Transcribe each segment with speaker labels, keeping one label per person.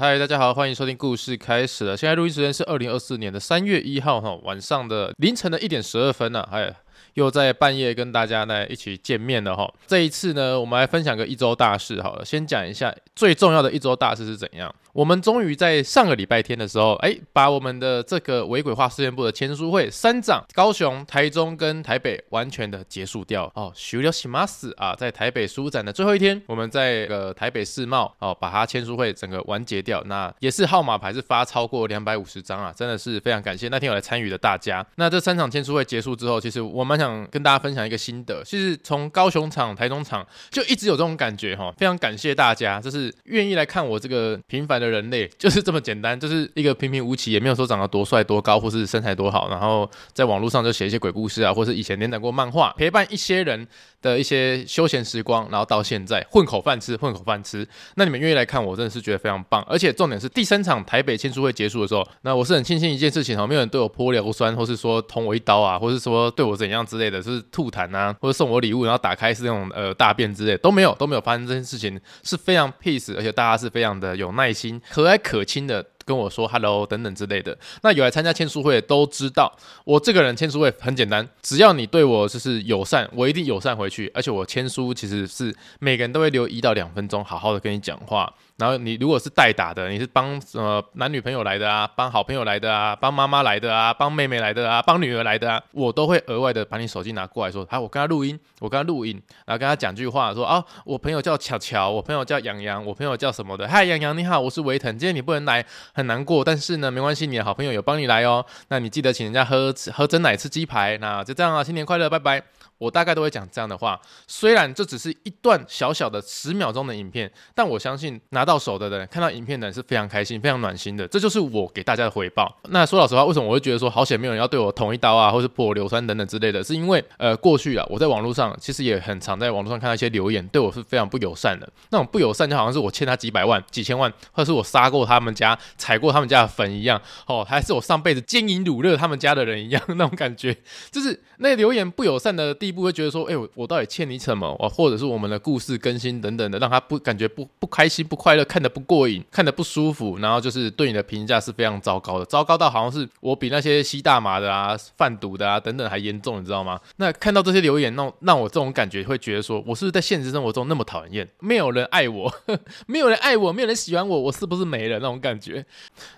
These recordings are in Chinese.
Speaker 1: 嗨，大家好，欢迎收听故事开始了。现在录音时间是二零二四年的三月一号哈晚上的凌晨的一点十二分呢、嗨，又在半夜跟大家呢一起见面了哈。这一次呢，我们来分享个一周大事好了。先讲一下最重要的一周大事是怎样。我们终于在上个礼拜天的时候，哎，把我们的这个微鬼话事件簿的签书会三场，高雄、台中跟台北完全的结束掉哦。终了します啊，在台北书展的最后一天，我们在个台北世贸哦，把它签书会整个完结掉。那也是号码牌是发超过两百五十张啊，真的是非常感谢那天有来参与的大家。那这三场签书会结束之后，其实我 蛮想。跟大家分享一个心得，其实从高雄场、台中场就一直有这种感觉哈，非常感谢大家，就是愿意来看我这个平凡的人类，就是这么简单，就是一个平平无奇，也没有说长得多帅多高，或是身材多好，然后在网络上就写一些鬼故事啊，或是以前连载过漫画，陪伴一些人的一些休闲时光，然后到现在混口饭吃，混口饭吃，那你们愿意来看我，真的是觉得非常棒，而且重点是第三场台北签书会结束的时候，那我是很庆幸一件事情哈，没有人对我泼硫酸，或是说捅我一刀啊，或是说对我怎样之类的，就是吐痰啊，或者送我礼物，然后打开是那种呃大便之类都没有，都没有发生这件事情，是非常 peace，而且大家是非常的有耐心，和蔼可亲的。跟我说 hello 等等之类的，那有来参加签书会都知道，我这个人签书会很简单，只要你对我就是友善，我一定友善回去，而且我签书其实是每个人都会留一到两分钟，好好的跟你讲话。然后你如果是代打的，你是帮呃男女朋友来的啊，帮好朋友来的啊，帮妈妈来的啊，帮妹妹来的啊，帮女儿来的啊，我都会额外的把你手机拿过来说，好，我跟他录音，我跟他录音，然后跟他讲句话，说啊，我朋友叫巧巧，我朋友叫洋洋，我朋友叫什么的，嗨，洋洋你好，我是维腾，今天你不能来，很难过，但是呢，没关系，你的好朋友有帮你来哦，那你记得请人家喝喝真奶吃鸡排，那就这样啊，新年快乐，拜拜。我大概都会讲这样的话，虽然这只是一段小小的十秒钟的影片，但我相信拿到手的人看到影片的人是非常开心、非常暖心的。这就是我给大家的回报。那说老实话，为什么我会觉得说好险没有人要对我捅一刀啊，或是泼我硫酸等等之类的？是因为呃过去啊，我在网络上其实也很常在网络上看到一些留言，对我是非常不友善的。那种不友善就好像是我欠他几百万、几千万，或者是我杀过他们家、踩过他们家的坟一样，哦，还是我上辈子奸淫掳掠他们家的人一样 那种感觉，就是那留言不友善的地步，会觉得说，哎、欸。我到底欠你什么？哦，或者是我们的故事更新等等的，让他不感觉不不开心、不快乐，看得不过瘾，看得不舒服，然后就是对你的评价是非常糟糕的，糟糕到好像是我比那些吸大麻的啊、贩毒的啊等等还严重，你知道吗？那看到这些留言，让让我这种感觉会觉得说，我是不是在现实生活中那么讨厌？没有人爱我，没有人爱我，没有人喜欢我，我是不是没了那种感觉？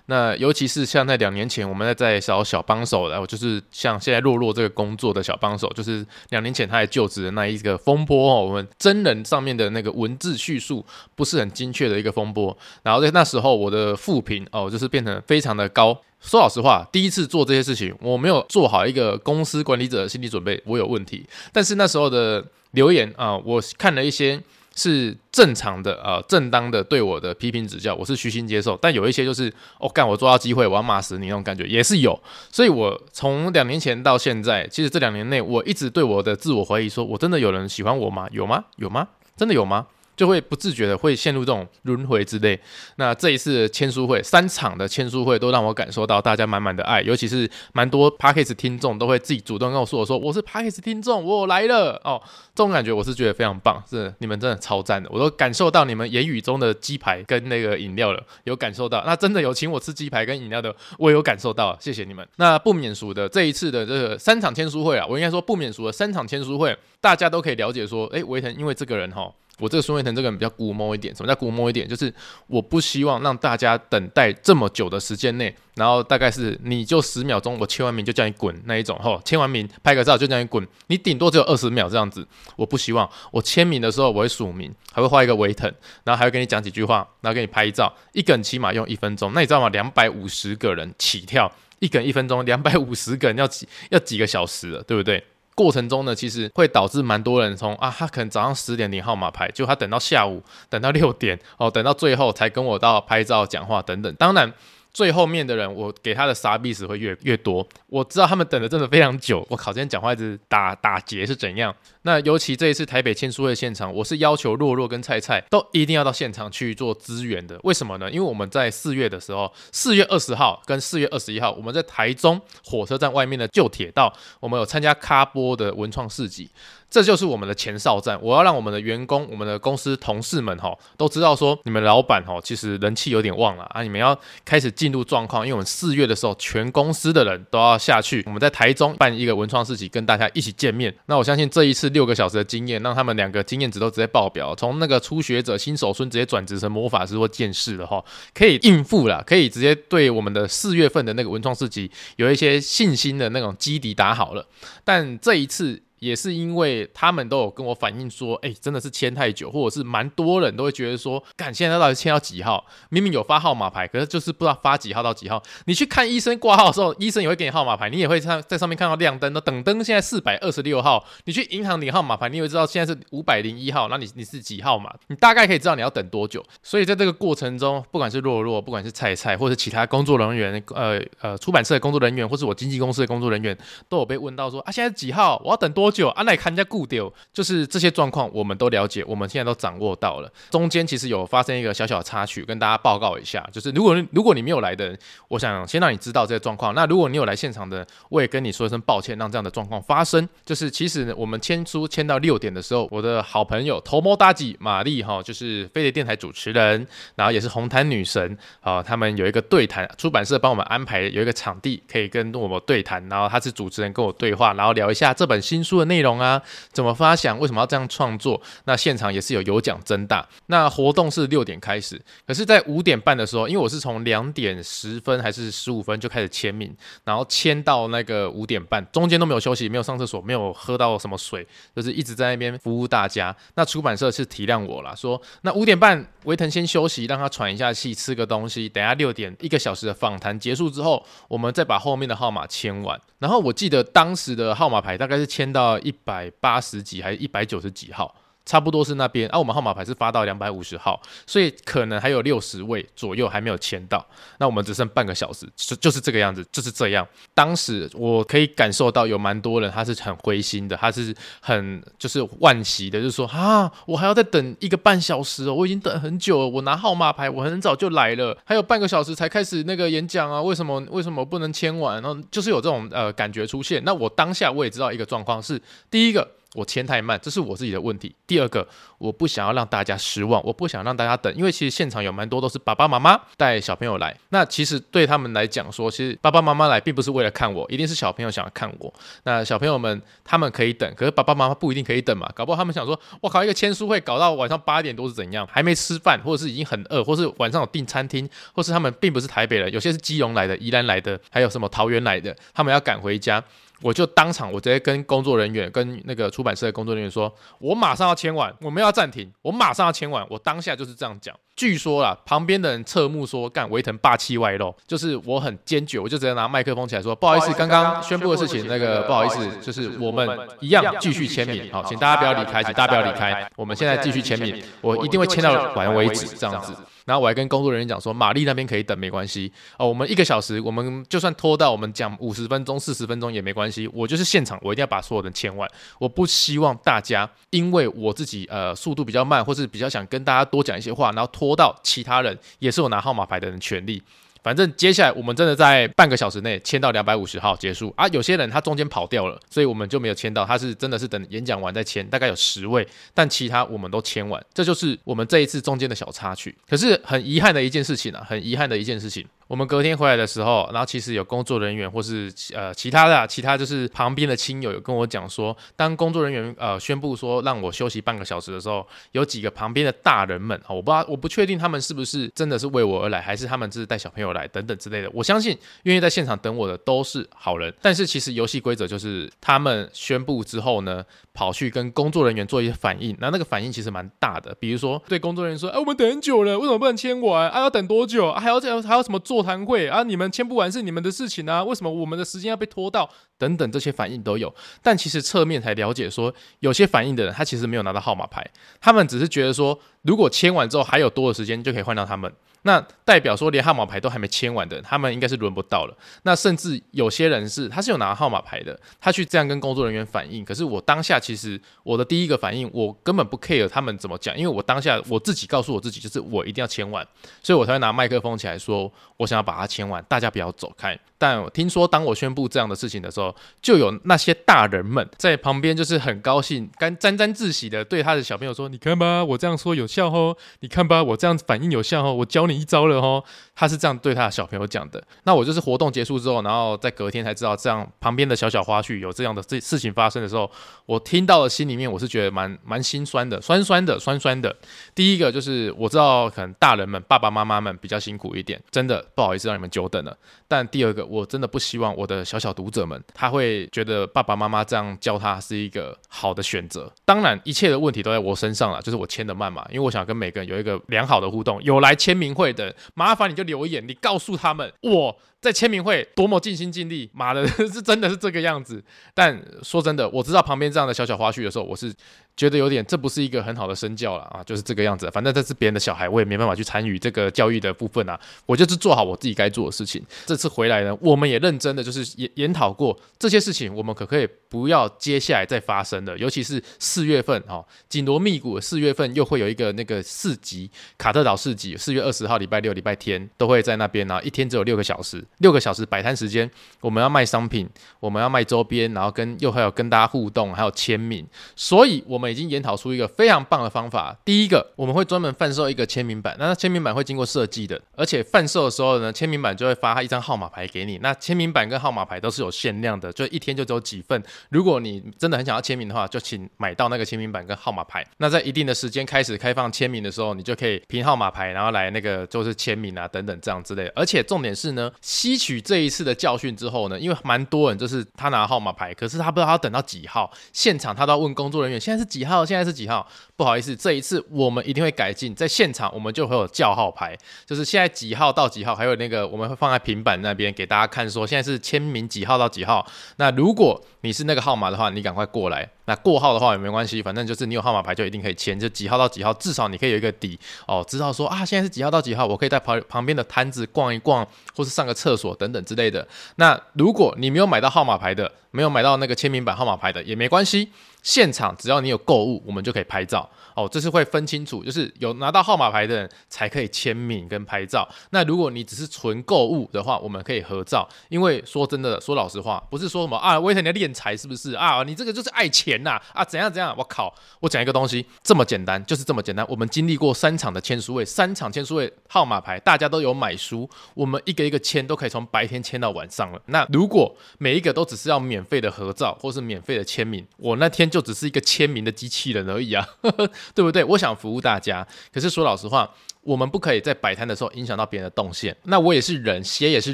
Speaker 1: 那尤其是像在两年前，我们在在找小帮手的，我就是像现在洛洛这个工作的小帮手，就是两年前他还就职。的那一个风波哦，我们真人上面的那个文字叙述不是很精确的一个风波，然后在那时候我的负评哦，就是变成非常的高。说老实话，第一次做这些事情，我没有做好一个公司管理者的心理准备，我有问题。但是那时候的留言啊，我看了一些。是正常的啊、呃，正当的对我的批评指教，我是虚心接受。但有一些就是，哦，干我抓到机会，我要骂死你那种感觉也是有。所以我从两年前到现在，其实这两年内，我一直对我的自我怀疑，说我真的有人喜欢我吗？有吗？有吗？真的有吗？就会不自觉的会陷入这种轮回之类。那这一次签书会三场的签书会都让我感受到大家满满的爱，尤其是蛮多 Podcast 听众都会自己主动跟我说：“我说我是 Podcast 听众，我来了哦。”这种感觉我是觉得非常棒，是你们真的超赞的，我都感受到你们言语中的鸡排跟那个饮料了，有感受到。那真的有请我吃鸡排跟饮料的，我有感受到，谢谢你们。那不免俗的这一次的这个三场签书会啊，我应该说不免俗的三场签书会，大家都可以了解说，诶，维腾因为这个人哈。我这个孙伟腾这个人比较龟毛一点，什么叫龟毛一点？就是我不希望让大家等待这么久的时间内，然后大概是你就十秒钟，我签完名就叫你滚那一种，吼，签完名拍个照就叫你滚，你顶多只有二十秒这样子。我不希望我签名的时候我会署名，还会画一个维腾，然后还会跟你讲几句话，然后给你拍照，一个人起码用一分钟。那你知道吗？两百五十个人起跳，一个一分钟，两百五十个人要几要几个小时了，对不对？过程中呢，其实会导致蛮多人从啊，他可能早上十点领号码牌，就他等到下午，等到六点哦，等到最后才跟我到拍照、讲话等等。当然，最后面的人，我给他的 service 会越越多。我知道他们等的真的非常久。我靠，今天讲话一直打打结是怎样？那尤其这一次台北签书会现场，我是要求洛洛跟菜菜都一定要到现场去做支援的。为什么呢？因为我们在四月的时候，四月二十号跟四月二十一号，我们在台中火车站外面的旧铁道，我们有参加咖波的文创市集。这就是我们的前哨站，我要让我们的员工、我们的公司同事们哈都知道说，你们老板哈其实人气有点旺了啊，你们要开始进入状况，因为我们四月的时候，全公司的人都要下去，我们在台中办一个文创市集，跟大家一起见面。那我相信这一次六个小时的经验，让他们两个经验值都直接爆表，从那个初学者、新手村直接转职成魔法师或剑士了哈，可以应付了，可以直接对我们的四月份的那个文创市集有一些信心的那种基底打好了。但这一次。也是因为他们都有跟我反映说，哎，真的是签太久，或者是蛮多人都会觉得说，干，现在到底签到几号？明明有发号码牌，可是就是不知道发几号到几号。你去看医生挂号的时候，医生也会给你号码牌，你也会在在上面看到亮灯，那等灯现在四百二十六号。你去银行领号码牌，你也会知道现在是五百零一号，那你你是几号嘛？你大概可以知道你要等多久。所以在这个过程中，不管是若若，不管是菜菜，或者其他工作人员，呃呃，出版社的工作人员，或是我经纪公司的工作人员，都有被问到说，啊，现在几号？我要等多久？啊，来看人家。固丢就是这些状况，我们都了解，我们现在都掌握到了。中间其实有发生一个小小的插曲，跟大家报告一下。就是如果如果你没有来的，我想先让你知道这个状况。那如果你有来现场的，我也跟你说一声抱歉，让这样的状况发生。就是其实我们签书签到六点的时候，我的好朋友头毛大吉玛丽哈，就是飞碟电台主持人，然后也是红毯女神啊，他们有一个对谈，出版社帮我们安排有一个场地可以跟我们对谈，然后他是主持人跟我对话，然后聊一下这本新书的内容啊。怎么发想？为什么要这样创作？那现场也是有有奖征大。那活动是六点开始，可是，在五点半的时候，因为我是从两点十分还是十五分就开始签名，然后签到那个五点半，中间都没有休息，没有上厕所，没有喝到什么水，就是一直在那边服务大家。那出版社是体谅我了，说那五点半维腾先休息，让他喘一下气，吃个东西。等下六点一个小时的访谈结束之后，我们再把后面的号码签完。然后我记得当时的号码牌大概是签到一百八十几还是一百九十几号。差不多是那边，啊，我们号码牌是发到两百五十号，所以可能还有六十位左右还没有签到，那我们只剩半个小时，就就是这个样子，就是这样。当时我可以感受到有蛮多人他是很灰心的，他是很就是惋惜的，就是说啊，我还要再等一个半小时哦，我已经等很久了，我拿号码牌我很早就来了，还有半个小时才开始那个演讲啊，为什么为什么不能签完？然后就是有这种呃感觉出现。那我当下我也知道一个状况是第一个。我签太慢，这是我自己的问题。第二个，我不想要让大家失望，我不想让大家等，因为其实现场有蛮多都是爸爸妈妈带小朋友来。那其实对他们来讲说，其实爸爸妈妈来并不是为了看我，一定是小朋友想要看我。那小朋友们他们可以等，可是爸爸妈妈不一定可以等嘛。搞不好他们想说，我靠，一个签书会搞到晚上八点多是怎样？还没吃饭，或者是已经很饿，或是晚上有订餐厅，或是他们并不是台北人，有些是基隆来的、宜兰来的，还有什么桃园来的，他们要赶回家。我就当场，我直接跟工作人员、跟那个出版社的工作人员说，我马上要签完，我们要暂停，我马上要签完，我当下就是这样讲。据说啦，旁边的人侧目说，干维腾霸气外露，就是我很坚决，我就直接拿麦克风起来说，不好意思，刚刚宣布的事情，那个不好意思，就是我们一样继续签名，好，请大家不要离开，请大家不要离开，我们现在继续签名，我一定会签到完为止，这样子。然后我还跟工作人员讲说，玛丽那边可以等，没关系哦，我们一个小时，我们就算拖到我们讲五十分钟、四十分钟也没关系，我就是现场，我一定要把所有人签完，我不希望大家因为我自己呃速度比较慢，或是比较想跟大家多讲一些话，然后拖。到其他人也是有拿号码牌的人权利。反正接下来我们真的在半个小时内签到两百五十号结束啊！有些人他中间跑掉了，所以我们就没有签到。他是真的是等演讲完再签，大概有十位，但其他我们都签完。这就是我们这一次中间的小插曲。可是很遗憾的一件事情啊，很遗憾的一件事情。我们隔天回来的时候，然后其实有工作人员或是呃其他的、啊、其他就是旁边的亲友有跟我讲说，当工作人员呃宣布说让我休息半个小时的时候，有几个旁边的大人们，我不知道我不确定他们是不是真的是为我而来，还是他们只是带小朋友来等等之类的。我相信愿意在现场等我的都是好人，但是其实游戏规则就是他们宣布之后呢，跑去跟工作人员做一些反应，那那个反应其实蛮大的，比如说对工作人员说，哎，我们等很久了，为什么不能签完？啊，要等多久？还要这样还要什么做？座谈会啊，你们签不完是你们的事情啊，为什么我们的时间要被拖到？等等这些反应都有，但其实侧面才了解说，有些反应的人他其实没有拿到号码牌，他们只是觉得说，如果签完之后还有多的时间就可以换到他们，那代表说连号码牌都还没签完的，他们应该是轮不到了。那甚至有些人是他是有拿号码牌的，他去这样跟工作人员反映。可是我当下其实我的第一个反应，我根本不 care 他们怎么讲，因为我当下我自己告诉我自己，就是我一定要签完，所以我才会拿麦克风起来说，我想要把它签完，大家不要走开。但我听说，当我宣布这样的事情的时候，就有那些大人们在旁边，就是很高兴、干沾沾自喜的对他的小朋友说：“你看吧，我这样说有效哦，你看吧，我这样子反应有效哦，我教你一招了哦。”他是这样对他的小朋友讲的。那我就是活动结束之后，然后在隔天才知道这样旁边的小小花絮有这样的这事情发生的时候，我听到了心里面我是觉得蛮蛮心酸的，酸酸的，酸酸的。第一个就是我知道可能大人们、爸爸妈妈们比较辛苦一点，真的不好意思让你们久等了。但第二个。我真的不希望我的小小读者们，他会觉得爸爸妈妈这样教他是一个好的选择。当然，一切的问题都在我身上了，就是我签的慢嘛。因为我想跟每个人有一个良好的互动。有来签名会的，麻烦你就留言，你告诉他们我。在签名会多么尽心尽力，妈的 是真的是这个样子。但说真的，我知道旁边这样的小小花絮的时候，我是觉得有点，这不是一个很好的身教了啊，就是这个样子。反正这是别人的小孩，我也没办法去参与这个教育的部分啊。我就是做好我自己该做的事情。这次回来呢，我们也认真的就是研研讨过这些事情，我们可不可以不要接下来再发生的？尤其是四月份哈，紧锣密鼓，四月份又会有一个那个市集，卡特岛市集，四月二十号礼拜六、礼拜天都会在那边啊，一天只有六个小时。六个小时摆摊时间，我们要卖商品，我们要卖周边，然后跟又还有跟大家互动，还有签名，所以我们已经研讨出一个非常棒的方法。第一个，我们会专门贩售一个签名版，那签名版会经过设计的，而且贩售的时候呢，签名版就会发他一张号码牌给你。那签名版跟号码牌都是有限量的，就一天就只有几份。如果你真的很想要签名的话，就请买到那个签名版跟号码牌。那在一定的时间开始开放签名的时候，你就可以凭号码牌，然后来那个就是签名啊等等这样之类的。而且重点是呢，吸取这一次的教训之后呢，因为蛮多人就是他拿号码牌，可是他不知道他要等到几号，现场他都要问工作人员现在是几号，现在是几号。不好意思，这一次我们一定会改进，在现场我们就会有叫号牌，就是现在几号到几号，还有那个我们会放在平板那边给大家看，说现在是签名几号到几号。那如果你是那个号码的话，你赶快过来。那过号的话也没关系，反正就是你有号码牌就一定可以签，就几号到几号，至少你可以有一个底哦，知道说啊现在是几号到几号，我可以在旁旁边的摊子逛一逛，或是上个厕所等等之类的。那如果你没有买到号码牌的，没有买到那个签名版号码牌的也没关系，现场只要你有购物，我们就可以拍照。哦，这是会分清楚，就是有拿到号码牌的人才可以签名跟拍照。那如果你只是纯购物的话，我们可以合照。因为说真的，说老实话，不是说什么啊，威特你要敛财是不是啊？你这个就是爱钱呐啊，怎样怎样？我靠，我讲一个东西这么简单，就是这么简单。我们经历过三场的签书会，三场签书会号码牌，大家都有买书，我们一个一个签都可以从白天签到晚上了。那如果每一个都只是要免免费的合照或是免费的签名，我那天就只是一个签名的机器人而已啊。对不对？我想服务大家，可是说老实话。我们不可以在摆摊的时候影响到别人的动线。那我也是人，鞋也是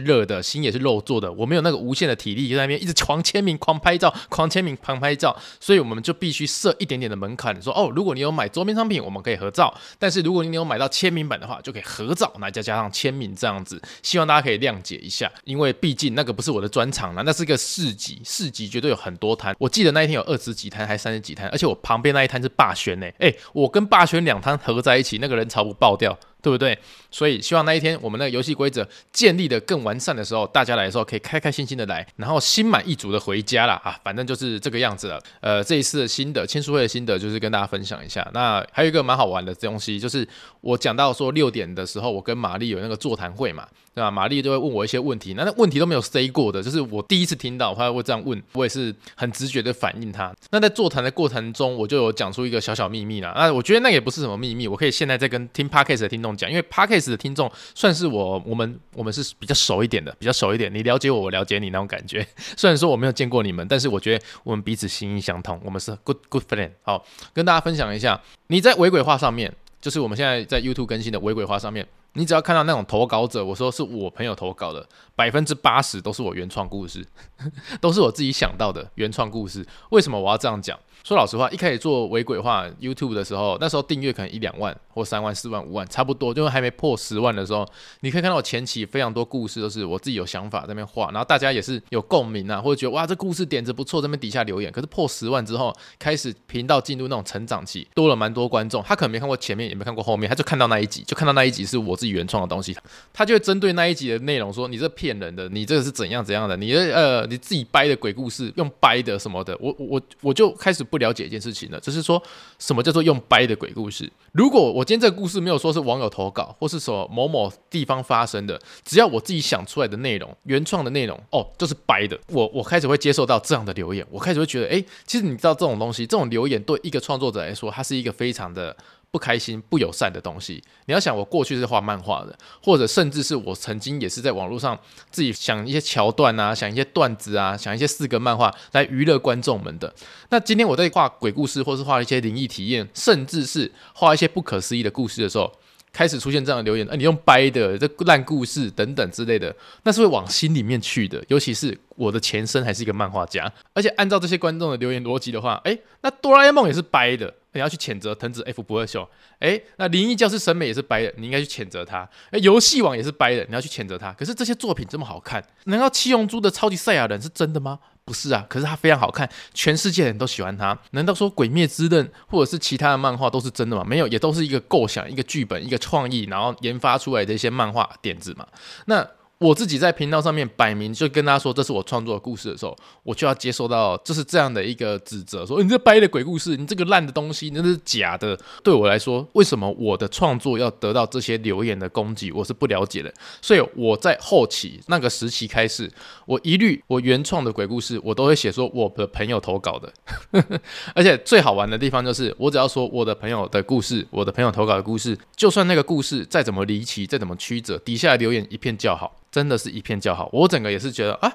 Speaker 1: 热的，心也是肉做的。我没有那个无限的体力在那边一直狂签名、狂拍照、狂签名、狂拍照。所以我们就必须设一点点的门槛，说哦，如果你有买周边商品，我们可以合照；但是如果你有买到签名版的话，就可以合照，那再加上签名这样子。希望大家可以谅解一下，因为毕竟那个不是我的专场了，那是一个市集，市集绝对有很多摊。我记得那一天有二十几摊还是三十几摊，而且我旁边那一摊是霸轩呢。哎，我跟霸轩两摊合在一起，那个人潮不爆掉。对不对？所以希望那一天我们那个游戏规则建立得更完善的时候，大家来的时候可以开开心心的来，然后心满意足的回家了啊！反正就是这个样子了。呃，这一次的心得签书会的心得就是跟大家分享一下。那还有一个蛮好玩的东西，就是我讲到说六点的时候，我跟玛丽有那个座谈会嘛。对吧？玛丽就会问我一些问题，那那问题都没有 say 过的，就是我第一次听到，他会这样问，我也是很直觉的反应他。那在座谈的过程中，我就有讲出一个小小秘密啦。那我觉得那也不是什么秘密，我可以现在再跟听 Podcast 的听众讲，因为 Parkes 的听众算是我我们我们是比较熟一点的，比较熟一点。你了解我，我了解你那种感觉。虽然说我没有见过你们，但是我觉得我们彼此心意相通，我们是 good good friend。好，跟大家分享一下，你在尾鬼话上面，就是我们现在在 YouTube 更新的尾鬼话上面。你只要看到那种投稿者，我说是我朋友投稿的，百分之八十都是我原创故事，都是我自己想到的原创故事。为什么我要这样讲？说老实话，一开始做微鬼话 YouTube 的时候，那时候订阅可能一两万或三万、四万、五万，差不多，就是还没破十万的时候，你可以看到我前期非常多故事都是我自己有想法在那边画，然后大家也是有共鸣啊，或者觉得哇这故事点子不错，在那边底下留言。可是破十万之后，开始频道进入那种成长期，多了蛮多观众，他可能没看过前面，也没看过后面，他就看到那一集，就看到那一集是我自自原创的东西，他就会针对那一集的内容说：“你这骗人的，你这个是怎样怎样的？你的呃你自己掰的鬼故事，用掰的什么的。”我我我就开始不了解一件事情了，就是说什么叫做用掰的鬼故事？如果我今天这个故事没有说是网友投稿，或是说某某地方发生的，只要我自己想出来的内容，原创的内容，哦，就是掰的。我我开始会接受到这样的留言，我开始会觉得，哎，其实你知道这种东西，这种留言对一个创作者来说，它是一个非常的。不开心、不友善的东西。你要想，我过去是画漫画的，或者甚至是我曾经也是在网络上自己想一些桥段啊，想一些段子啊，想一些四格漫画来娱乐观众们的。那今天我在画鬼故事，或是画一些灵异体验，甚至是画一些不可思议的故事的时候，开始出现这样的留言，呃，你用掰的这烂故事等等之类的，那是会往心里面去的。尤其是我的前身还是一个漫画家，而且按照这些观众的留言逻辑的话，诶，那哆啦 A 梦也是掰的。你要去谴责藤子 F 不二雄，诶，那灵异教师审美也是掰的，你应该去谴责他。诶，游戏王也是掰的，你要去谴责他。可是这些作品这么好看，难道七龙珠的超级赛亚人是真的吗？不是啊，可是他非常好看，全世界人都喜欢他。难道说鬼灭之刃或者是其他的漫画都是真的吗？没有，也都是一个构想、一个剧本、一个创意，然后研发出来的一些漫画点子嘛。那。我自己在频道上面摆明就跟大家说，这是我创作的故事的时候，我就要接受到这是这样的一个指责，说你这掰的鬼故事，你这个烂的东西，那是假的。对我来说，为什么我的创作要得到这些留言的攻击，我是不了解的。所以我在后期那个时期开始，我一律我原创的鬼故事，我都会写说我的朋友投稿的。而且最好玩的地方就是，我只要说我的朋友的故事，我的朋友投稿的故事，就算那个故事再怎么离奇，再怎么曲折，底下留言一片叫好。真的是一片叫好，我整个也是觉得啊，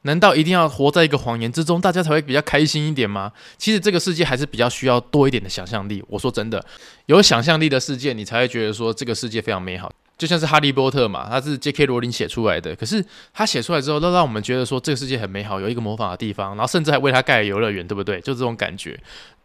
Speaker 1: 难道一定要活在一个谎言之中，大家才会比较开心一点吗？其实这个世界还是比较需要多一点的想象力。我说真的，有想象力的世界，你才会觉得说这个世界非常美好。就像是哈利波特嘛，他是 J.K. 罗琳写出来的，可是他写出来之后，都让我们觉得说这个世界很美好，有一个魔法的地方，然后甚至还为他盖了游乐园，对不对？就这种感觉。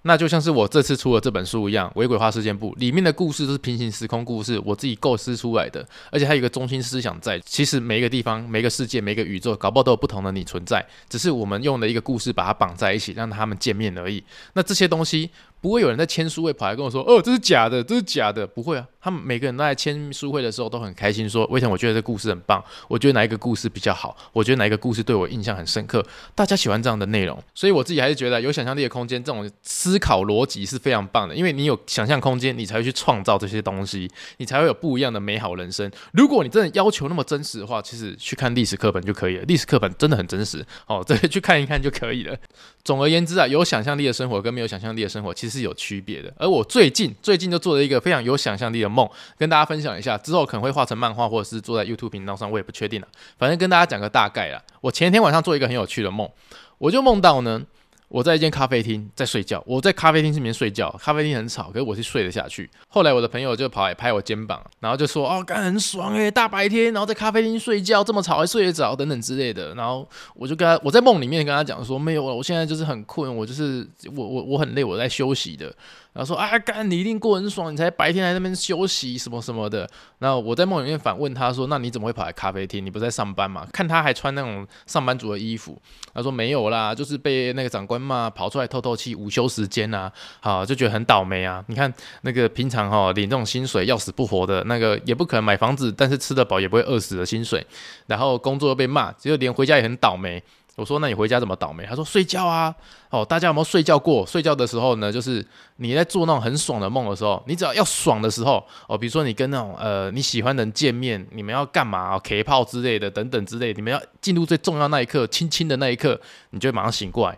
Speaker 1: 那就像是我这次出的这本书一样，《微鬼话事件簿》里面的故事都是平行时空故事，我自己构思出来的，而且还有一个中心思想在。其实每一个地方、每个世界、每个宇宙，搞不好都有不同的你存在，只是我们用了一个故事把它绑在一起，让他们见面而已。那这些东西。不会有人在签书会跑来跟我说：“哦，这是假的，这是假的。”不会啊，他们每个人都在签书会的时候都很开心，说：“威腾，我觉得这故事很棒，我觉得哪一个故事比较好，我觉得哪一个故事对我印象很深刻。”大家喜欢这样的内容，所以我自己还是觉得有想象力的空间，这种思考逻辑是非常棒的。因为你有想象空间，你才会去创造这些东西，你才会有不一样的美好人生。如果你真的要求那么真实的话，其实去看历史课本就可以了。历史课本真的很真实哦，这个去看一看就可以了。总而言之啊，有想象力的生活跟没有想象力的生活其实是有区别的。而我最近最近就做了一个非常有想象力的梦，跟大家分享一下。之后可能会画成漫画，或者是做在 YouTube 频道上，我也不确定了。反正跟大家讲个大概啦。我前天晚上做一个很有趣的梦，我就梦到呢。我在一间咖啡厅在睡觉，我在咖啡厅里面睡觉，咖啡厅很吵，可是我是睡得下去。后来我的朋友就跑来拍我肩膀，然后就说：“哦，干很爽诶，大白天，然后在咖啡厅睡觉这么吵还睡得着，等等之类的。”然后我就跟他，我在梦里面跟他讲说：“没有，我现在就是很困，我就是我我我很累，我在休息的。”然后说啊，干你一定过很爽，你才白天在那边休息什么什么的。然后我在梦里面反问他说：“那你怎么会跑来咖啡厅？你不在上班吗？”看他还穿那种上班族的衣服，他说：“没有啦，就是被那个长官骂，跑出来透透气，午休时间啊，好就觉得很倒霉啊。你看那个平常哈、哦、领这种薪水要死不活的，那个也不可能买房子，但是吃得饱也不会饿死的薪水，然后工作又被骂，只有连回家也很倒霉。”我说：“那你回家怎么倒霉？”他说：“睡觉啊。”哦，大家有没有睡觉过？睡觉的时候呢，就是你在做那种很爽的梦的时候，你只要要爽的时候，哦，比如说你跟那种呃你喜欢的人见面，你们要干嘛？哦，K 炮之类的，等等之类，你们要进入最重要那一刻，亲亲的那一刻，你就会马上醒过来。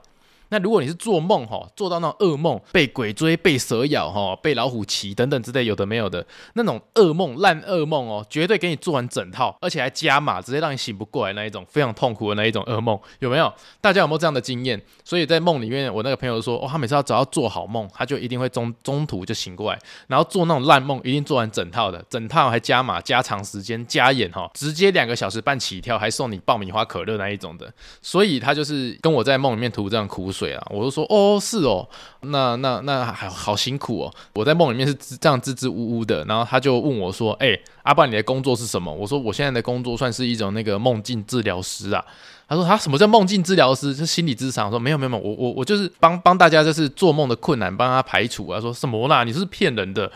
Speaker 1: 那如果你是做梦哈，做到那种噩梦，被鬼追、被蛇咬哈、被老虎骑等等之类有的没有的那种噩梦、烂噩梦哦，绝对给你做完整套，而且还加码，直接让你醒不过来那一种非常痛苦的那一种噩梦，有没有？大家有没有这样的经验？所以在梦里面，我那个朋友说，哦，他每次要只要做好梦，他就一定会中中途就醒过来，然后做那种烂梦，一定做完整套的，整套还加码、加长时间、加演哈，直接两个小时半起跳，还送你爆米花、可乐那一种的。所以他就是跟我在梦里面吐这样苦水。对啊！我就说哦，是哦，那那那还好辛苦哦。我在梦里面是这样支支吾吾的，然后他就问我说：“哎、阿爸，你的工作是什么？”我说：“我现在的工作算是一种那个梦境治疗师啊。”他说：“他什么叫梦境治疗师？是心理咨商。”我说：“没有没有没有，我我我就是帮帮大家，就是做梦的困难帮他排除。”啊说：“什么啦？你是骗人的。”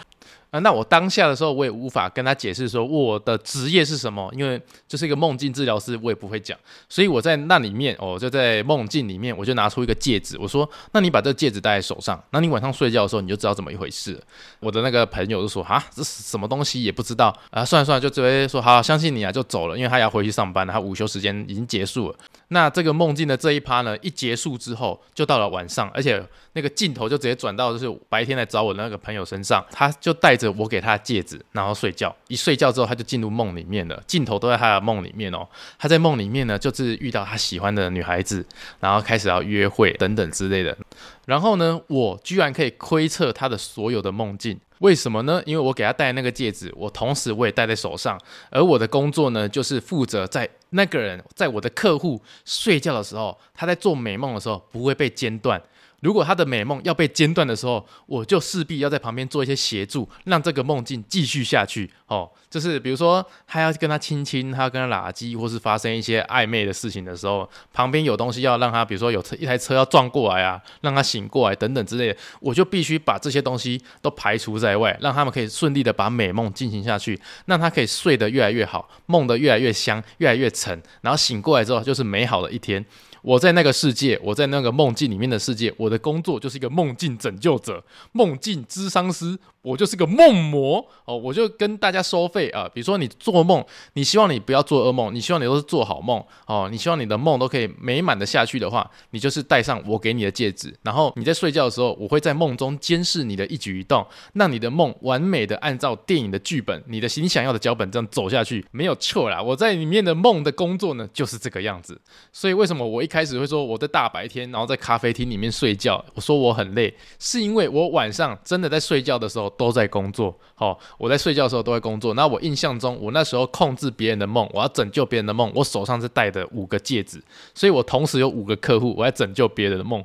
Speaker 1: 那我当下的时候，我也无法跟他解释说我的职业是什么，因为就是一个梦境治疗师，我也不会讲。所以我在那里面，哦，就在梦境里面，我就拿出一个戒指，我说：“那你把这戒指戴在手上，那你晚上睡觉的时候，你就知道怎么一回事。”我的那个朋友就说：“啊，这是什么东西也不知道啊，算了算了，就直接说好，相信你啊，就走了，因为他要回去上班，他午休时间已经结束了。”那这个梦境的这一趴呢，一结束之后，就到了晚上，而且那个镜头就直接转到就是白天来找我的那个朋友身上，他就带着我给他的戒指，然后睡觉。一睡觉之后，他就进入梦里面了，镜头都在他的梦里面哦。他在梦里面呢，就是遇到他喜欢的女孩子，然后开始要约会等等之类的。然后呢，我居然可以窥测他的所有的梦境。为什么呢？因为我给他戴那个戒指，我同时我也戴在手上，而我的工作呢，就是负责在那个人在我的客户睡觉的时候，他在做美梦的时候不会被间断。如果他的美梦要被间断的时候，我就势必要在旁边做一些协助，让这个梦境继续下去。哦，就是比如说他要跟他亲亲，他要跟他拉鸡，或是发生一些暧昧的事情的时候，旁边有东西要让他，比如说有车一台车要撞过来啊，让他醒过来等等之类的，我就必须把这些东西都排除在外，让他们可以顺利的把美梦进行下去，让他可以睡得越来越好，梦得越来越香，越来越沉，然后醒过来之后就是美好的一天。我在那个世界，我在那个梦境里面的世界，我的工作就是一个梦境拯救者、梦境咨商师。我就是个梦魔哦，我就跟大家收费啊。比如说你做梦，你希望你不要做噩梦，你希望你都是做好梦哦，你希望你的梦都可以美满的下去的话，你就是戴上我给你的戒指，然后你在睡觉的时候，我会在梦中监视你的一举一动，让你的梦完美的按照电影的剧本，你的你想要的脚本这样走下去，没有错啦。我在里面的梦的工作呢，就是这个样子。所以为什么我一开始会说我在大白天，然后在咖啡厅里面睡觉，我说我很累，是因为我晚上真的在睡觉的时候。都在工作，好、哦，我在睡觉的时候都在工作。那我印象中，我那时候控制别人的梦，我要拯救别人的梦，我手上是戴的五个戒指，所以我同时有五个客户，我在拯救别人的梦。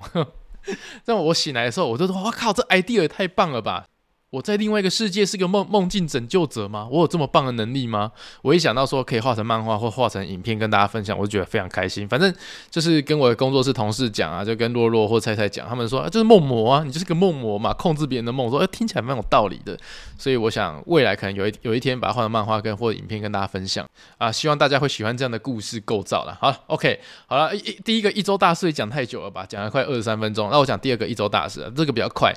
Speaker 1: 那我醒来的时候，我就说：“我靠，这 idea 也太棒了吧！”我在另外一个世界是个梦梦境拯救者吗？我有这么棒的能力吗？我一想到说可以画成漫画或画成影片跟大家分享，我就觉得非常开心。反正就是跟我的工作室同事讲啊，就跟洛洛或菜菜讲，他们说啊，就是梦魔啊，你就是个梦魔嘛，控制别人的梦。说哎，听起来蛮有道理的。所以我想未来可能有一有一天把它画成漫画跟或者影片跟大家分享啊，希望大家会喜欢这样的故事构造了。好，OK，好了，一第一个一周大事讲太久了吧，讲了快二十三分钟。那我讲第二个一周大事，这个比较快。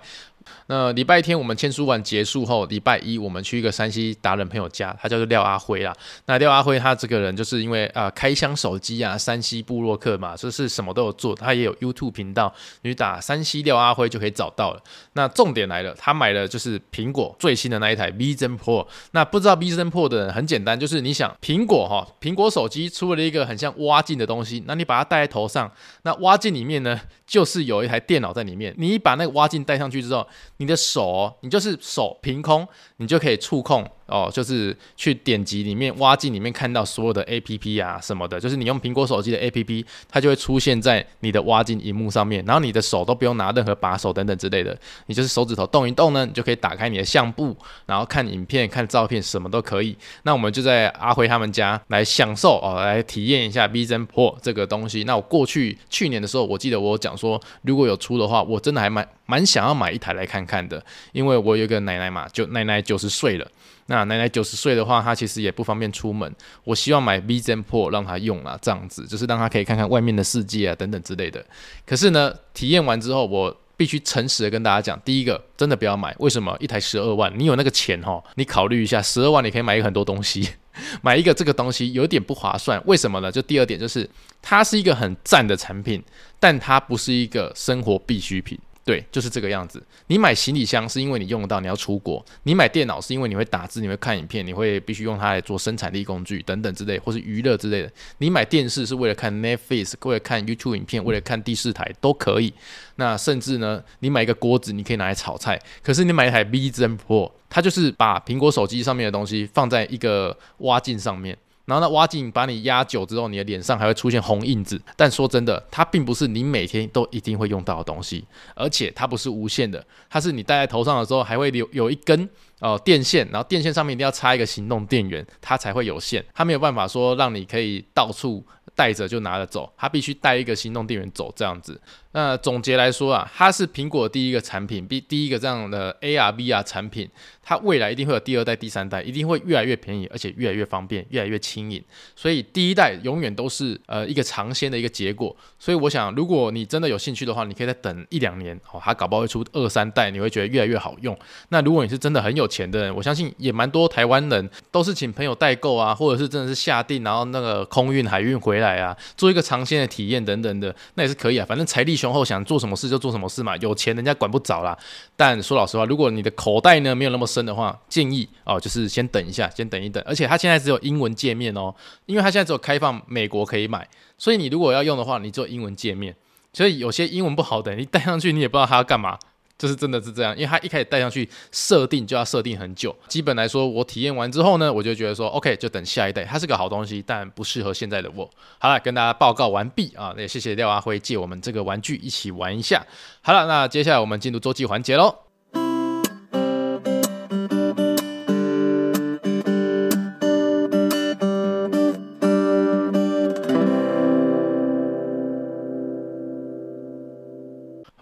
Speaker 1: 那礼拜天我们签书完结束后，礼拜一我们去一个山西达人朋友家，他叫做廖阿辉啦。那廖阿辉他这个人就是因为啊、呃、开箱手机啊，山西部落客嘛，就是什么都有做。他也有 YouTube 频道，你打山西廖阿辉就可以找到了。那重点来了，他买的就是苹果最新的那一台 Vision Pro。那不知道 Vision Pro 的人很简单，就是你想苹果哈，苹果手机出了一个很像蛙镜的东西，那你把它戴在头上，那蛙镜里面呢，就是有一台电脑在里面。你把那个蛙镜戴上去之后，你的手，你就是手凭空，你就可以触控。哦，就是去点击里面挖进里面看到所有的 APP 啊什么的，就是你用苹果手机的 APP，它就会出现在你的挖镜荧幕上面，然后你的手都不用拿任何把手等等之类的，你就是手指头动一动呢，你就可以打开你的相簿，然后看影片、看照片，什么都可以。那我们就在阿辉他们家来享受哦，来体验一下 Vision Pro 这个东西。那我过去去年的时候，我记得我讲说，如果有出的话，我真的还蛮蛮想要买一台来看看的，因为我有个奶奶嘛，就奶奶九十岁了。那奶奶九十岁的话，她其实也不方便出门。我希望买 Vision Pro 让她用啊，这样子就是让她可以看看外面的世界啊，等等之类的。可是呢，体验完之后，我必须诚实的跟大家讲，第一个真的不要买。为什么？一台十二万，你有那个钱哈，你考虑一下，十二万你可以买一个很多东西，买一个这个东西有点不划算。为什么呢？就第二点就是，它是一个很赞的产品，但它不是一个生活必需品。对，就是这个样子。你买行李箱是因为你用得到，你要出国；你买电脑是因为你会打字，你会看影片，你会必须用它来做生产力工具等等之类，或是娱乐之类的。你买电视是为了看 Netflix，为了看 YouTube 影片，为了看第四台都可以。那甚至呢，你买一个锅子，你可以拿来炒菜。可是你买一台 Vision Pro，它就是把苹果手机上面的东西放在一个挖镜上面。然后呢，挖镜把你压久之后，你的脸上还会出现红印子。但说真的，它并不是你每天都一定会用到的东西，而且它不是无线的，它是你戴在头上的时候还会有有一根哦电线，然后电线上面一定要插一个行动电源，它才会有线。它没有办法说让你可以到处带着就拿着走，它必须带一个行动电源走这样子。那总结来说啊，它是苹果第一个产品，第第一个这样的 AR VR 产品。它未来一定会有第二代、第三代，一定会越来越便宜，而且越来越方便，越来越轻盈。所以第一代永远都是呃一个尝鲜的一个结果。所以我想，如果你真的有兴趣的话，你可以再等一两年哦，它搞不好会出二三代，你会觉得越来越好用。那如果你是真的很有钱的人，我相信也蛮多台湾人都是请朋友代购啊，或者是真的是下定，然后那个空运、海运回来啊，做一个尝鲜的体验等等的，那也是可以啊。反正财力雄厚，想做什么事就做什么事嘛，有钱人家管不着啦。但说老实话，如果你的口袋呢没有那么深的话，建议哦，就是先等一下，先等一等。而且它现在只有英文界面哦，因为它现在只有开放美国可以买，所以你如果要用的话，你只有英文界面。所以有些英文不好的，你带上去你也不知道它要干嘛，就是真的是这样。因为它一开始带上去设定就要设定很久。基本来说，我体验完之后呢，我就觉得说，OK，就等下一代。它是个好东西，但不适合现在的我。好了，跟大家报告完毕啊，那也谢谢廖阿辉借我们这个玩具一起玩一下。好了，那接下来我们进入周记环节喽。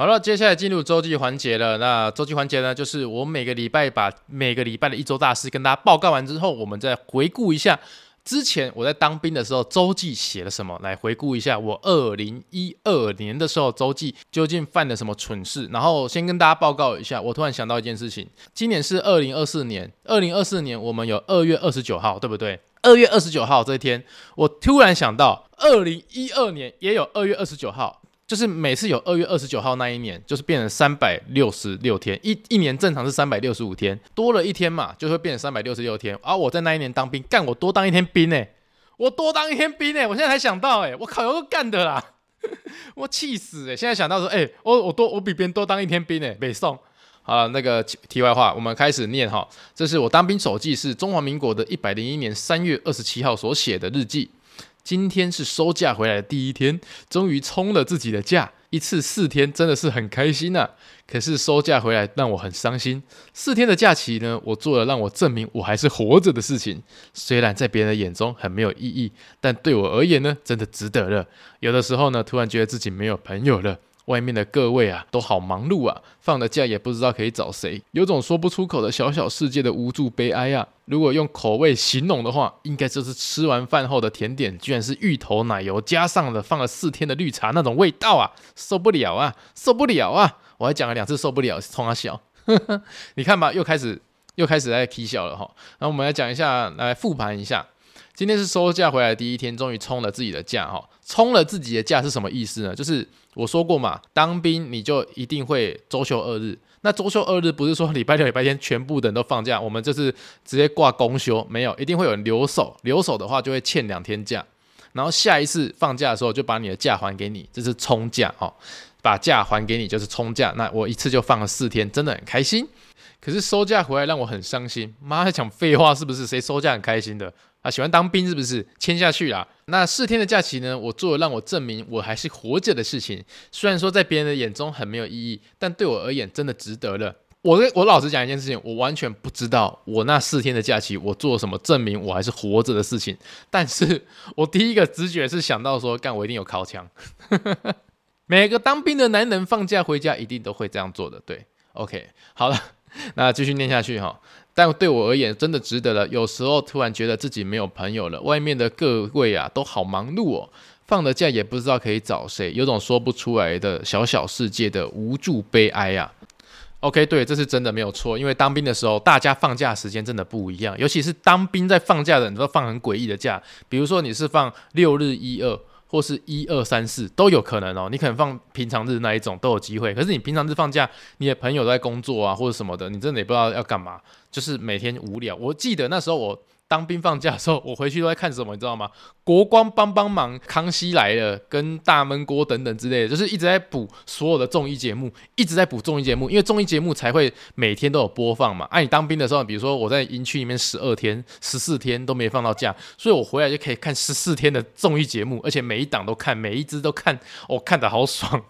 Speaker 1: 好了，接下来进入周记环节了。那周记环节呢，就是我每个礼拜把每个礼拜的一周大事跟大家报告完之后，我们再回顾一下之前我在当兵的时候周记写了什么，来回顾一下我二零一二年的时候周记究竟犯了什么蠢事。然后先跟大家报告一下，我突然想到一件事情，今年是二零二四年，二零二四年我们有二月二十九号，对不对？二月二十九号这一天，我突然想到，二零一二年也有二月二十九号。就是每次有二月二十九号那一年，就是变成三百六十六天，一一年正常是三百六十五天，多了一天嘛，就会变成三百六十六天。而、我在那一年当兵，干我多当一天兵呢、我多当一天兵呢、我现在才想到哎、我靠，有个干的啦，我气死哎、现在想到说，哎、我我多我比别人多当一天兵呢、北宋。好了，那个题外话，我们开始念哈，这是我当兵手记，是中华民国的一百零一年三月二十七号所写的日记。今天是收假回来的第一天，终于冲了自己的假，一次四天真的是很开心呐、可是收假回来让我很伤心。四天的假期呢，我做了让我证明我还是活着的事情，虽然在别人的眼中很没有意义，但对我而言呢，真的值得了。有的时候呢，突然觉得自己没有朋友了。外面的各位啊，都好忙碌啊，放了假也不知道可以找谁，有种说不出口的小小世界的无助悲哀啊。如果用口味形容的话，应该就是吃完饭后的甜点，居然是芋头奶油加上了放了四天的绿茶那种味道啊，受不了啊，受不了啊！我还讲了两次受不了，冲他笑，你看吧，又开始又开始在起笑了哈。那我们来讲一下，来复盘一下。今天是收假回来的第一天，终于冲了自己的假哈！冲了自己的假是什么意思呢？就是我说过嘛，当兵你就一定会周休二日。那周休二日不是说礼拜六、礼拜天全部的人都放假，我们就是直接挂公休，没有，一定会有人留守。留守的话就会欠两天假，然后下一次放假的时候就把你的假还给你，这是冲假哦！把假还给你就是冲假。那我一次就放了四天，真的很开心。可是收假回来让我很伤心，妈还讲废话是不是？谁收假很开心的？啊，喜欢当兵是不是？签下去啦。那四天的假期呢？我做了让我证明我还是活着的事情。虽然说在别人的眼中很没有意义，但对我而言真的值得了。我跟我老实讲一件事情，我完全不知道我那四天的假期我做了什么证明我还是活着的事情。但是 我第一个直觉是想到说，干我一定有靠枪。每个当兵的男人放假回家一定都会这样做的。对，OK，好了，那继续念下去哈。但对我而言，真的值得了。有时候突然觉得自己没有朋友了，外面的各位啊都好忙碌哦，放了假也不知道可以找谁，有种说不出来的小小世界的无助悲哀啊。OK，对，这是真的没有错，因为当兵的时候，大家放假时间真的不一样，尤其是当兵在放假的你都放很诡异的假，比如说你是放六日一二。或是一二三四都有可能哦，你可能放平常日那一种都有机会，可是你平常日放假，你的朋友都在工作啊或者什么的，你真的也不知道要干嘛，就是每天无聊。我记得那时候我。当兵放假的时候，我回去都在看什么，你知道吗？国光帮帮忙、康熙来了、跟大闷锅等等之类的，就是一直在补所有的综艺节目，一直在补综艺节目，因为综艺节目才会每天都有播放嘛。啊，你当兵的时候，比如说我在营区里面十二天、十四天都没放到假，所以我回来就可以看十四天的综艺节目，而且每一档都看，每一支都看，我、哦、看得好爽。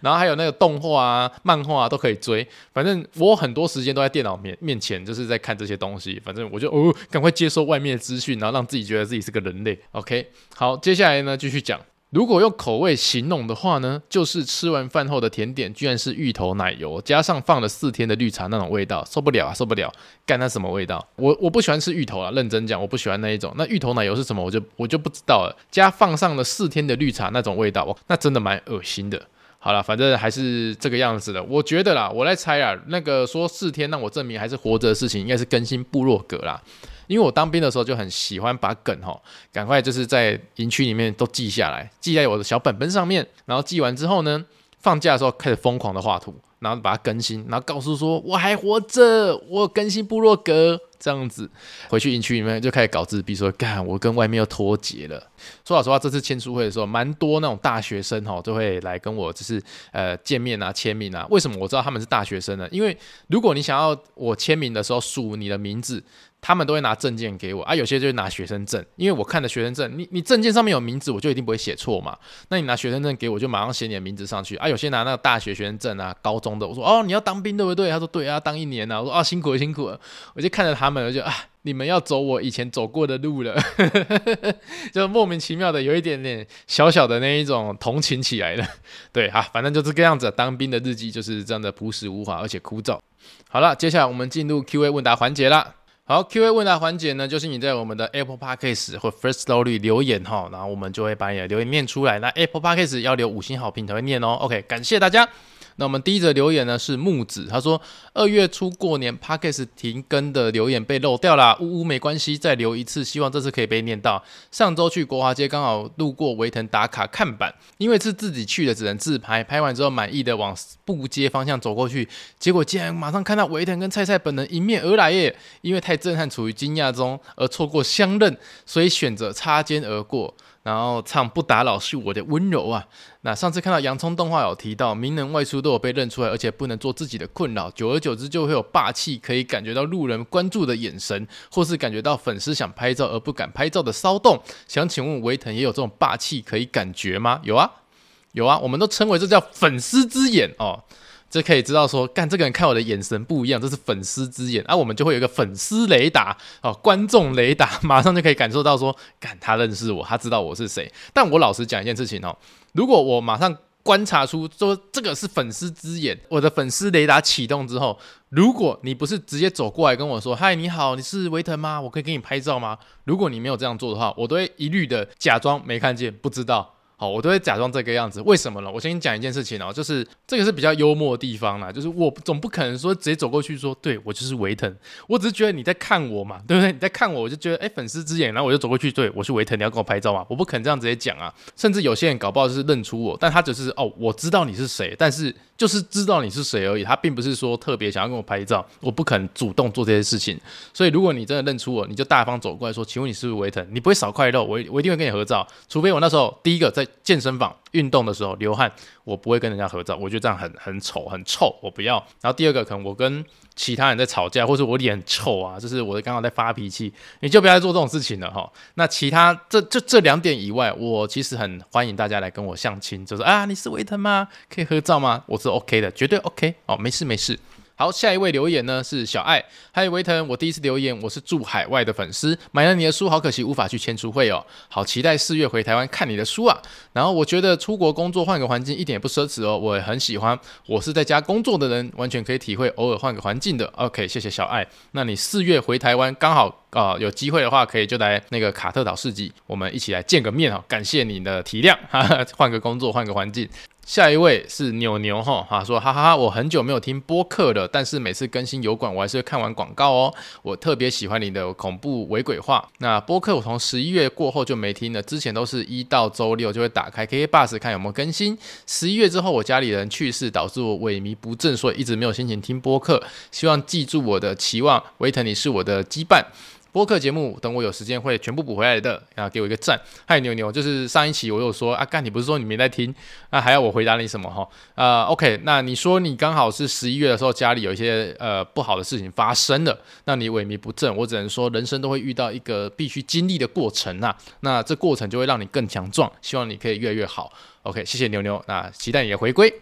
Speaker 1: 然后还有那个动画啊、漫画啊都可以追，反正我很多时间都在电脑面面前，就是在看这些东西。反正我就哦，赶快接收外面的资讯，然后让自己觉得自己是个人类。OK，好，接下来呢继续讲。如果用口味形容的话呢，就是吃完饭后的甜点，居然是芋头奶油加上放了四天的绿茶那种味道，受不了啊，受不了！干它什么味道？我我不喜欢吃芋头啊，认真讲，我不喜欢那一种。那芋头奶油是什么？我就我就不知道了。加放上了四天的绿茶那种味道，那真的蛮恶心的。好了，反正还是这个样子的。我觉得啦，我来猜啊，那个说四天让我证明还是活着的事情，应该是更新部落格啦。因为我当兵的时候就很喜欢把梗吼，赶快就是在营区里面都记下来，记在我的小本本上面。然后记完之后呢，放假的时候开始疯狂的画图，然后把它更新，然后告诉说我还活着，我更新部落格这样子。回去营区里面就开始搞自闭，说干我跟外面又脱节了。说老实话，这次签书会的时候，蛮多那种大学生哈，都会来跟我就是呃见面啊、签名啊。为什么我知道他们是大学生呢？因为如果你想要我签名的时候署你的名字。他们都会拿证件给我啊，有些就是拿学生证，因为我看的学生证，你你证件上面有名字，我就一定不会写错嘛。那你拿学生证给我，就马上写你的名字上去啊。有些拿那个大学学生证啊，高中的，我说哦，你要当兵对不对？他说对啊，当一年啊。我说啊，辛苦了辛苦了。我就看着他们，我就啊，你们要走我以前走过的路了，就莫名其妙的有一点点小小的那一种同情起来了。对啊，反正就这个样子，当兵的日记就是这样的朴实无华而且枯燥。好了，接下来我们进入 Q&A 问答环节啦。好，Q&A 问答环节呢，就是你在我们的 Apple Podcast 或 Firstory 留言哈，然后我们就会把你的留言念出来。那 Apple Podcast 要留五星好评才会念哦。OK，感谢大家。那我们第一则留言呢是木子，他说二月初过年 Podcast 停更的留言被漏掉了，呜呜没关系，再留一次，希望这次可以被念到。上周去国华街刚好路过维腾打卡看板，因为是自己去的，只能自拍，拍完之后满意的往布街方向走过去，结果竟然马上看到维腾跟菜菜本人迎面而来耶！因为太震撼，处于惊讶中而错过相认，所以选择擦肩而过。然后唱不打扰是我的温柔啊。那上次看到洋葱动画有提到，名人外出都有被认出来，而且不能做自己的困扰，久而久之就会有霸气，可以感觉到路人关注的眼神，或是感觉到粉丝想拍照而不敢拍照的骚动。想请问维腾也有这种霸气可以感觉吗？有啊，有啊，我们都称为这叫粉丝之眼哦。这可以知道说，干这个人看我的眼神不一样，这是粉丝之眼，啊，我们就会有一个粉丝雷达哦，观众雷达，马上就可以感受到说，干他认识我，他知道我是谁。但我老实讲一件事情哦，如果我马上观察出说这个是粉丝之眼，我的粉丝雷达启动之后，如果你不是直接走过来跟我说，嗨，你好，你是维腾吗？我可以给你拍照吗？如果你没有这样做的话，我都会一律的假装没看见，不知道。好，我都会假装这个样子，为什么呢？我先讲一件事情哦，就是这个是比较幽默的地方啦，就是我总不可能说直接走过去说，对，我就是维腾，我只是觉得你在看我嘛，对不对？你在看我，我就觉得哎，粉丝之眼，然后我就走过去，对，我是维腾，你要跟我拍照吗？我不可能这样直接讲啊，甚至有些人搞不好就是认出我，但他只是哦，我知道你是谁，但是。就是知道你是谁而已，他并不是说特别想要跟我拍照，我不肯主动做这些事情。所以如果你真的认出我，你就大方走过来说：“请问你是不是维腾？”你不会少块肉，我我一定会跟你合照。除非我那时候第一个在健身房运动的时候流汗，我不会跟人家合照，我觉得这样很很丑很臭，我不要。然后第二个可能我跟其他人在吵架，或者我脸很臭啊，就是我刚好在发脾气，你就不要再做这种事情了哈。那其他这这这两点以外，我其实很欢迎大家来跟我相亲，就是啊，你是维腾吗？可以合照吗？我是 OK 的，绝对 OK 哦，没事没事。好，下一位留言呢是小爱，嗨维腾，我第一次留言，我是住海外的粉丝，买了你的书，好可惜无法去签书会哦，好期待四月回台湾看你的书啊。然后我觉得出国工作换个环境一点也不奢侈哦，我也很喜欢，我是在家工作的人，完全可以体会偶尔换个环境的。OK，谢谢小爱。那你四月回台湾刚好啊、有机会的话可以就来那个卡特岛市集，我们一起来见个面哦。感谢你的体谅，哈哈，换个工作换个环境。下一位是牛牛哈，哈说哈哈哈，我很久没有听播客了，但是每次更新油管，我还是会看完广告哦。我特别喜欢你的恐怖伪鬼话。那播客我从十一月过后就没听了，之前都是一到周六就会打开 KKBOX 看有没有更新。十一月之后，我家里人去世，导致我萎靡不振，所以一直没有心情听播客。希望记住我的期望，维腾你是我的羁绊。播客节目，等我有时间会全部补回来的。啊，给我一个赞。嗨，牛牛，就是上一期我有说啊，干，你不是说你没在听？那、还要我回答你什么哈？呃，OK，那你说你刚好是十一月的时候家里有一些呃不好的事情发生了，那你萎靡不振。我只能说，人生都会遇到一个必须经历的过程呐、啊。那这过程就会让你更强壮，希望你可以越来越好。OK，谢谢牛牛，那期待你的回归。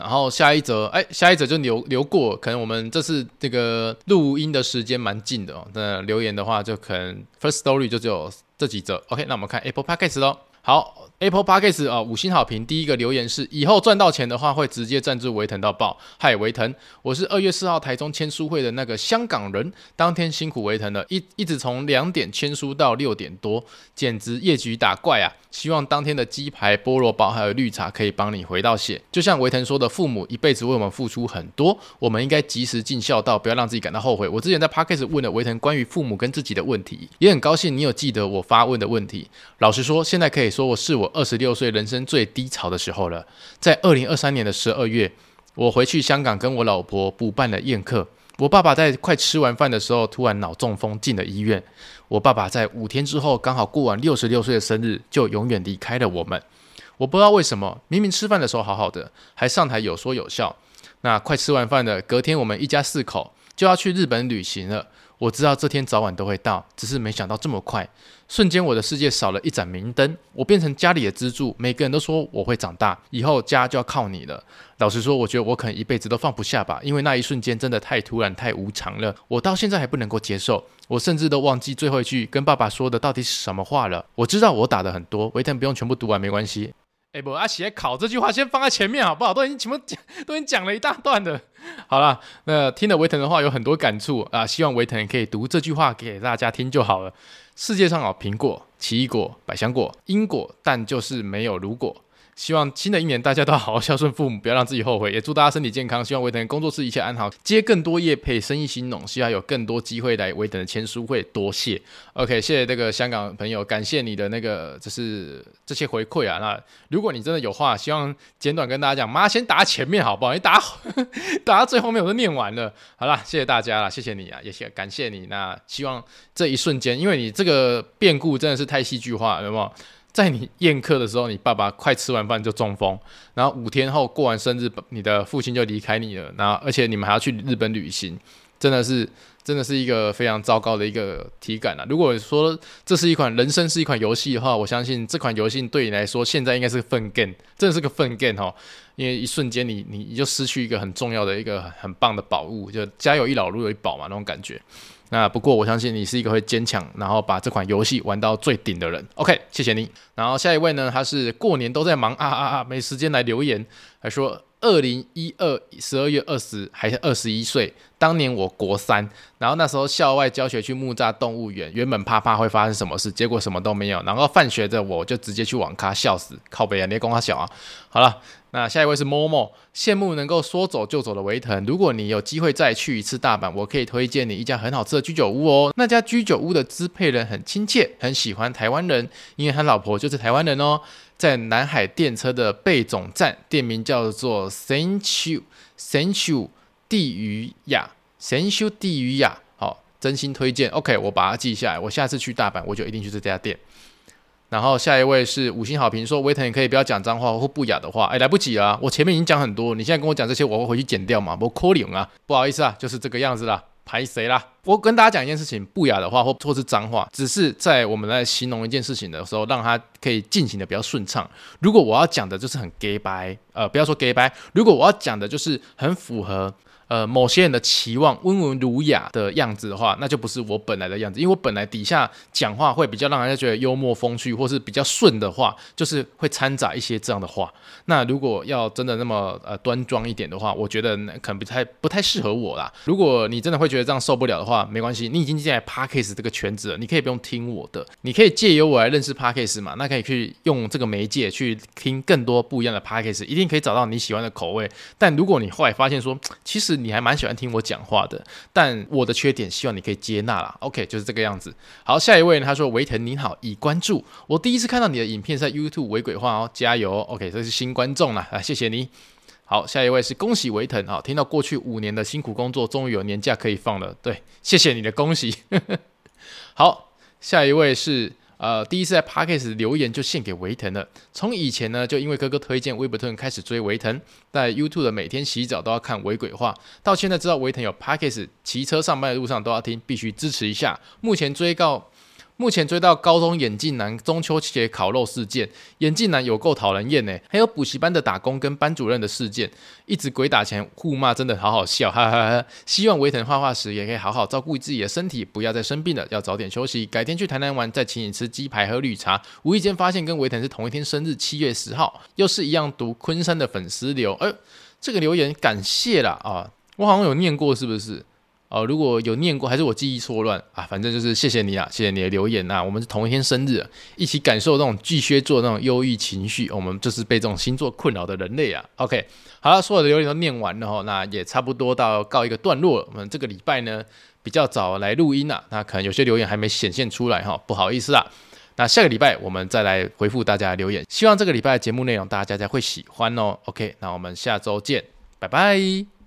Speaker 1: 然后下一则，哎，下一则就留留过，可能我们这次这个录音的时间蛮近的哦。那留言的话，就可能 first story 就只有这几则。OK，那我们看 Apple Podcast 喽。好。Apple Podcast 啊，五星好评。第一个留言是：以后赚到钱的话，会直接赞助维腾到爆。嗨，维腾，我是二月四号台中签书会的那个香港人，当天辛苦维腾了，一一直从两点签书到六点多，简直业绩打怪啊！希望当天的鸡排、菠萝包还有绿茶可以帮你回到血。就像维腾说的，父母一辈子为我们付出很多，我们应该及时尽孝道，不要让自己感到后悔。我之前在 Podcast 问了维腾关于父母跟自己的问题，也很高兴你有记得我发问的问题。老实说，现在可以说我是我。二十六岁，人生最低潮的时候了。在二零二三年的十二月，我回去香港跟我老婆补办了宴客。我爸爸在快吃完饭的时候，突然脑中风进了医院。我爸爸在五天之后，刚好过完六十六岁的生日，就永远离开了我们。我不知道为什么，明明吃饭的时候好好的，还上台有说有笑。那快吃完饭的隔天，我们一家四口就要去日本旅行了。我知道这天早晚都会到，只是没想到这么快。瞬间，我的世界少了一盏明灯，我变成家里的支柱。每个人都说我会长大，以后家就要靠你了。老实说，我觉得我可能一辈子都放不下吧，因为那一瞬间真的太突然、太无常了。我到现在还不能够接受，我甚至都忘记最后一句跟爸爸说的到底是什么话了。我知道我打的很多，维腾不用全部读完，没关系。哎，不，阿写考这句话先放在前面好不好？都已经全部讲，都已经讲了一大段的。好了，那听了维腾的话有很多感触啊，希望维腾也可以读这句话给大家听就好了。世界上有苹果、奇异果、百香果、因果，但就是没有如果。希望新的一年大家都好好孝顺父母，不要让自己后悔。也祝大家身体健康。希望维腾工作室一切安好，接更多业配，生意兴隆。希望有更多机会来维腾的签书会，多谢。OK，谢谢这个香港朋友，感谢你的那个就是这些回馈啊。那如果你真的有话，希望简短跟大家讲，妈先打前面好不好？你打 打到最后面我都念完了。好了，谢谢大家了，谢谢你啊，也谢感谢你。那希望这一瞬间，因为你这个变故真的是太戏剧化了，有没有？在你宴客的时候，你爸爸快吃完饭就中风，然后五天后过完生日，你的父亲就离开你了，然后而且你们还要去日本旅行，真的是真的是一个非常糟糕的一个体感啊！如果说这是一款人生是一款游戏的话，我相信这款游戏对你来说现在应该是个粪 game，真的是个粪 game 哦，因为一瞬间你你你就失去一个很重要的一个很棒的宝物，就家有一老如有一宝嘛那种感觉。那不过我相信你是一个会坚强，然后把这款游戏玩到最顶的人。OK，谢谢你。然后下一位呢，他是过年都在忙啊啊啊，没时间来留言，还说二零一二十二月二十还是二十一岁，当年我国三，然后那时候校外教学去木栅动物园，原本怕怕会发生什么事，结果什么都没有，然后放学的我就直接去网咖笑死，靠北啊，你公他小啊，好了。那下一位是 Momo，羡慕能够说走就走的维腾。如果你有机会再去一次大阪，我可以推荐你一家很好吃的居酒屋哦。那家居酒屋的支配人很亲切，很喜欢台湾人，因为他老婆就是台湾人哦。在南海电车的贝总站，店名叫做 Senshu Senshu 地鱼雅 Senshu 地鱼雅，好，真心推荐。OK，我把它记下来，我下次去大阪我就一定去这家店。然后下一位是五星好评，说威腾你可以不要讲脏话或不雅的话，哎，来不及啊，我前面已经讲很多，你现在跟我讲这些，我会回去剪掉嘛，不可能啊，不好意思啊，就是这个样子啦，排谁啦？我跟大家讲一件事情，不雅的话或或是脏话，只是在我们在形容一件事情的时候，让它可以进行的比较顺畅。如果我要讲的就是很假掰，呃，不要说假掰，如果我要讲的就是很符合。呃，某些人的期望温文儒雅的样子的话，那就不是我本来的样子。因为我本来底下讲话会比较让人家觉得幽默风趣，或是比较顺的话，就是会掺杂一些这样的话。那如果要真的那么呃端庄一点的话，我觉得可能不太不太适合我啦。如果你真的会觉得这样受不了的话，没关系，你已经进来 Parkes 这个圈子了，你可以不用听我的，你可以借由我来认识 Parkes 嘛。那可以去用这个媒介去听更多不一样的 Parkes，一定可以找到你喜欢的口味。但如果你后来发现说，其实你还蛮喜欢听我讲话的，但我的缺点希望你可以接纳啦。OK，就是这个样子。好，下一位呢，他说维腾你好，已关注。我第一次看到你的影片在 YouTube 微鬼话哦，加油！OK，这是新观众啦，啊，谢谢你。好，下一位是恭喜维腾啊，听到过去五年的辛苦工作，终于有年假可以放了。对，谢谢你的恭喜。好，下一位是。呃，第一次在 Parkes 留言就献给维腾了。从以前呢，就因为哥哥推荐威伯特开始追维腾，在 YouTube 的每天洗澡都要看维鬼话，到现在知道维腾有 Parkes，骑车上班的路上都要听，必须支持一下。目前追到目前追到高中眼镜男中秋节烤肉事件，眼镜男有够讨人厌呢。还有补习班的打工跟班主任的事件，一直鬼打墙互骂，真的好好笑，哈哈哈。希望维腾画画时也可以好好照顾自己的身体，不要再生病了，要早点休息。改天去台南玩，再请你吃鸡排喝绿茶。无意间发现跟维腾是同一天生日，七月十号，又是一样读昆山的粉丝留，哎，这个留言感谢啦啊，我好像有念过，是不是？哦，如果有念过，还是我记忆错乱啊？反正就是谢谢你啊，谢谢你的留言呐、啊。我们是同一天生日，一起感受那种巨蟹座那种忧郁情绪。我们就是被这种星座困扰的人类啊。OK，好了，所有的留言都念完了哈，那也差不多到告一个段落了。我们这个礼拜呢比较早来录音啊，那可能有些留言还没显现出来哈，不好意思啊。那下个礼拜我们再来回复大家留言，希望这个礼拜的节目内容大家会喜欢哦。OK，那我们下周见，拜拜。